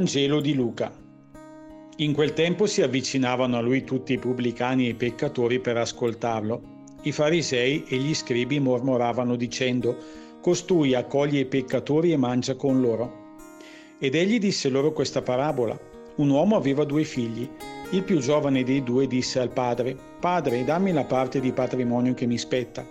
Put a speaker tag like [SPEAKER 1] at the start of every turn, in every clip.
[SPEAKER 1] Vangelo di Luca. In quel tempo si avvicinavano a lui tutti i pubblicani e i peccatori per ascoltarlo. I farisei e gli scribi mormoravano dicendo, Costui accoglie i peccatori e mangia con loro. Ed egli disse loro questa parabola. Un uomo aveva due figli. Il più giovane dei due disse al padre, Padre, dammi la parte di patrimonio che mi spetta.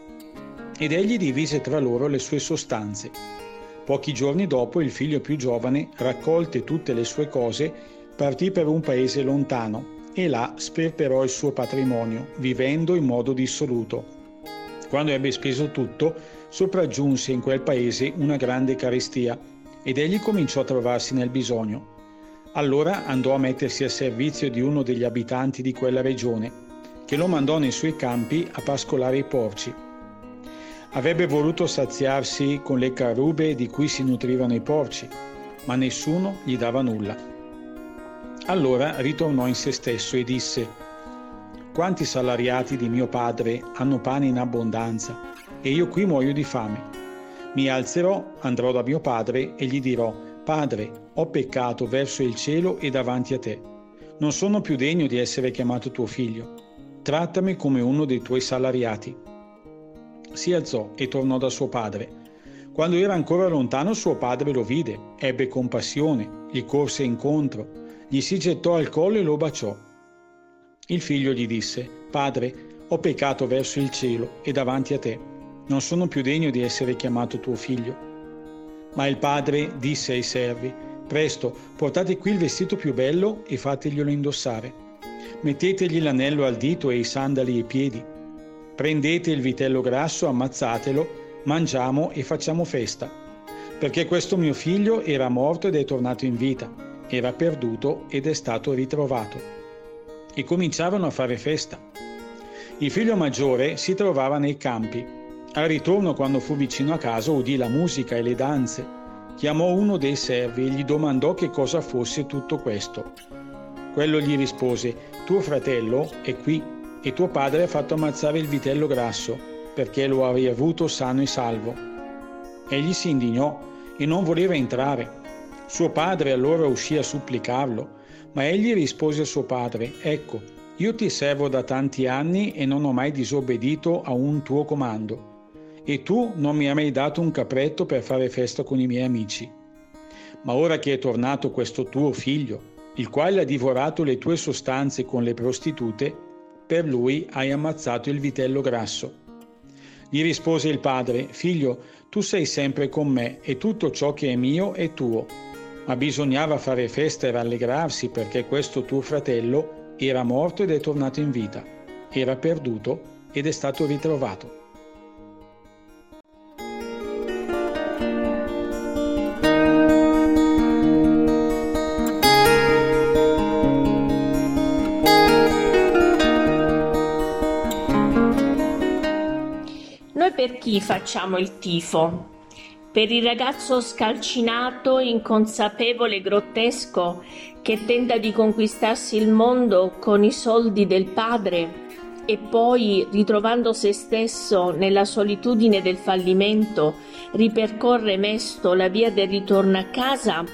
[SPEAKER 1] Ed egli divise tra loro le sue sostanze. Pochi giorni dopo il figlio più giovane, raccolte tutte le sue cose, partì per un paese lontano e là sperperò il suo patrimonio, vivendo in modo dissoluto. Quando ebbe speso tutto, sopraggiunse in quel paese una grande carestia ed egli cominciò a trovarsi nel bisogno. Allora andò a mettersi a servizio di uno degli abitanti di quella regione, che lo mandò nei suoi campi a pascolare i porci. Avrebbe voluto saziarsi con le carube di cui si nutrivano i porci, ma nessuno gli dava nulla. Allora ritornò in se stesso e disse, Quanti salariati di mio padre hanno pane in abbondanza e io qui muoio di fame? Mi alzerò, andrò da mio padre e gli dirò, Padre, ho peccato verso il cielo e davanti a te. Non sono più degno di essere chiamato tuo figlio. Trattami come uno dei tuoi salariati si alzò e tornò da suo padre. Quando era ancora lontano suo padre lo vide, ebbe compassione, gli corse incontro, gli si gettò al collo e lo baciò. Il figlio gli disse, Padre, ho peccato verso il cielo e davanti a te. Non sono più degno di essere chiamato tuo figlio. Ma il padre disse ai servi, Presto, portate qui il vestito più bello e fateglielo indossare. Mettetegli l'anello al dito e i sandali ai piedi Prendete il vitello grasso, ammazzatelo, mangiamo e facciamo festa. Perché questo mio figlio era morto ed è tornato in vita, era perduto ed è stato ritrovato. E cominciarono a fare festa. Il figlio maggiore si trovava nei campi. Al ritorno, quando fu vicino a casa, udì la musica e le danze. Chiamò uno dei servi e gli domandò che cosa fosse tutto questo. Quello gli rispose, tuo fratello è qui e tuo padre ha fatto ammazzare il vitello grasso, perché lo avevi avuto sano e salvo. Egli si indignò e non voleva entrare. Suo padre allora uscì a supplicarlo, ma egli rispose a suo padre, ecco, io ti servo da tanti anni e non ho mai disobbedito a un tuo comando, e tu non mi hai mai dato un capretto per fare festa con i miei amici. Ma ora che è tornato questo tuo figlio, il quale ha divorato le tue sostanze con le prostitute, per lui hai ammazzato il vitello grasso. Gli rispose il padre, Figlio, tu sei sempre con me e tutto ciò che è mio è tuo. Ma bisognava fare festa e rallegrarsi perché questo tuo fratello era morto ed è tornato in vita, era perduto ed è stato ritrovato.
[SPEAKER 2] Per chi facciamo il tifo? Per il ragazzo scalcinato, inconsapevole e grottesco che tenta di conquistarsi il mondo con i soldi del padre e poi, ritrovando se stesso nella solitudine del fallimento, ripercorre mesto la via del ritorno a casa?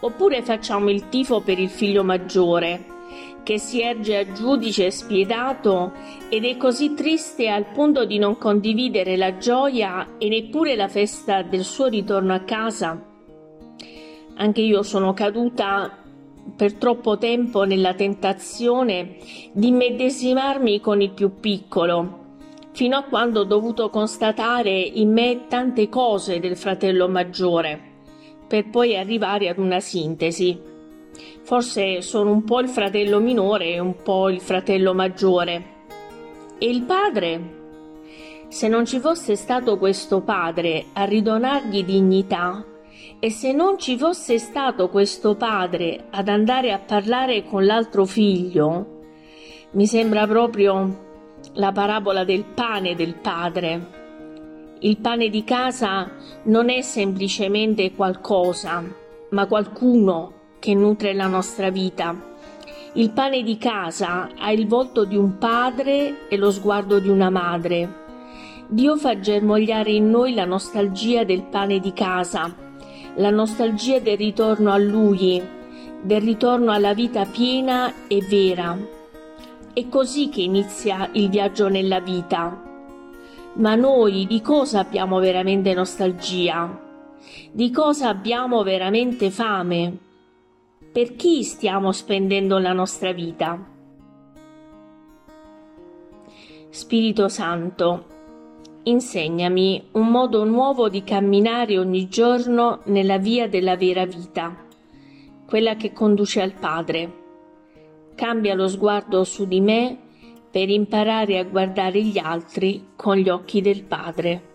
[SPEAKER 2] Oppure facciamo il tifo per il figlio maggiore, che si erge a giudice spietato ed è così triste al punto di non condividere la gioia e neppure la festa del suo ritorno a casa. Anche io sono caduta per troppo tempo nella tentazione di medesimarmi con il più piccolo, fino a quando ho dovuto constatare in me tante cose del fratello maggiore, per poi arrivare ad una sintesi. Forse sono un po' il fratello minore e un po' il fratello maggiore. E il padre? Se non ci fosse stato questo padre a ridonargli dignità, e se non ci fosse stato questo padre ad andare a parlare con l'altro figlio, mi sembra proprio la parabola del pane del padre. Il pane di casa non è semplicemente qualcosa, ma qualcuno che nutre la nostra vita. Il pane di casa ha il volto di un padre e lo sguardo di una madre. Dio fa germogliare in noi la nostalgia del pane di casa, la nostalgia del ritorno a Lui, del ritorno alla vita piena e vera. È così che inizia il viaggio nella vita. Ma noi di cosa abbiamo veramente nostalgia? Di cosa abbiamo veramente fame? Per chi stiamo spendendo la nostra vita? Spirito Santo, insegnami un modo nuovo di camminare ogni giorno nella via della vera vita, quella che conduce al Padre. Cambia lo sguardo su di me per imparare a guardare gli altri con gli occhi del Padre.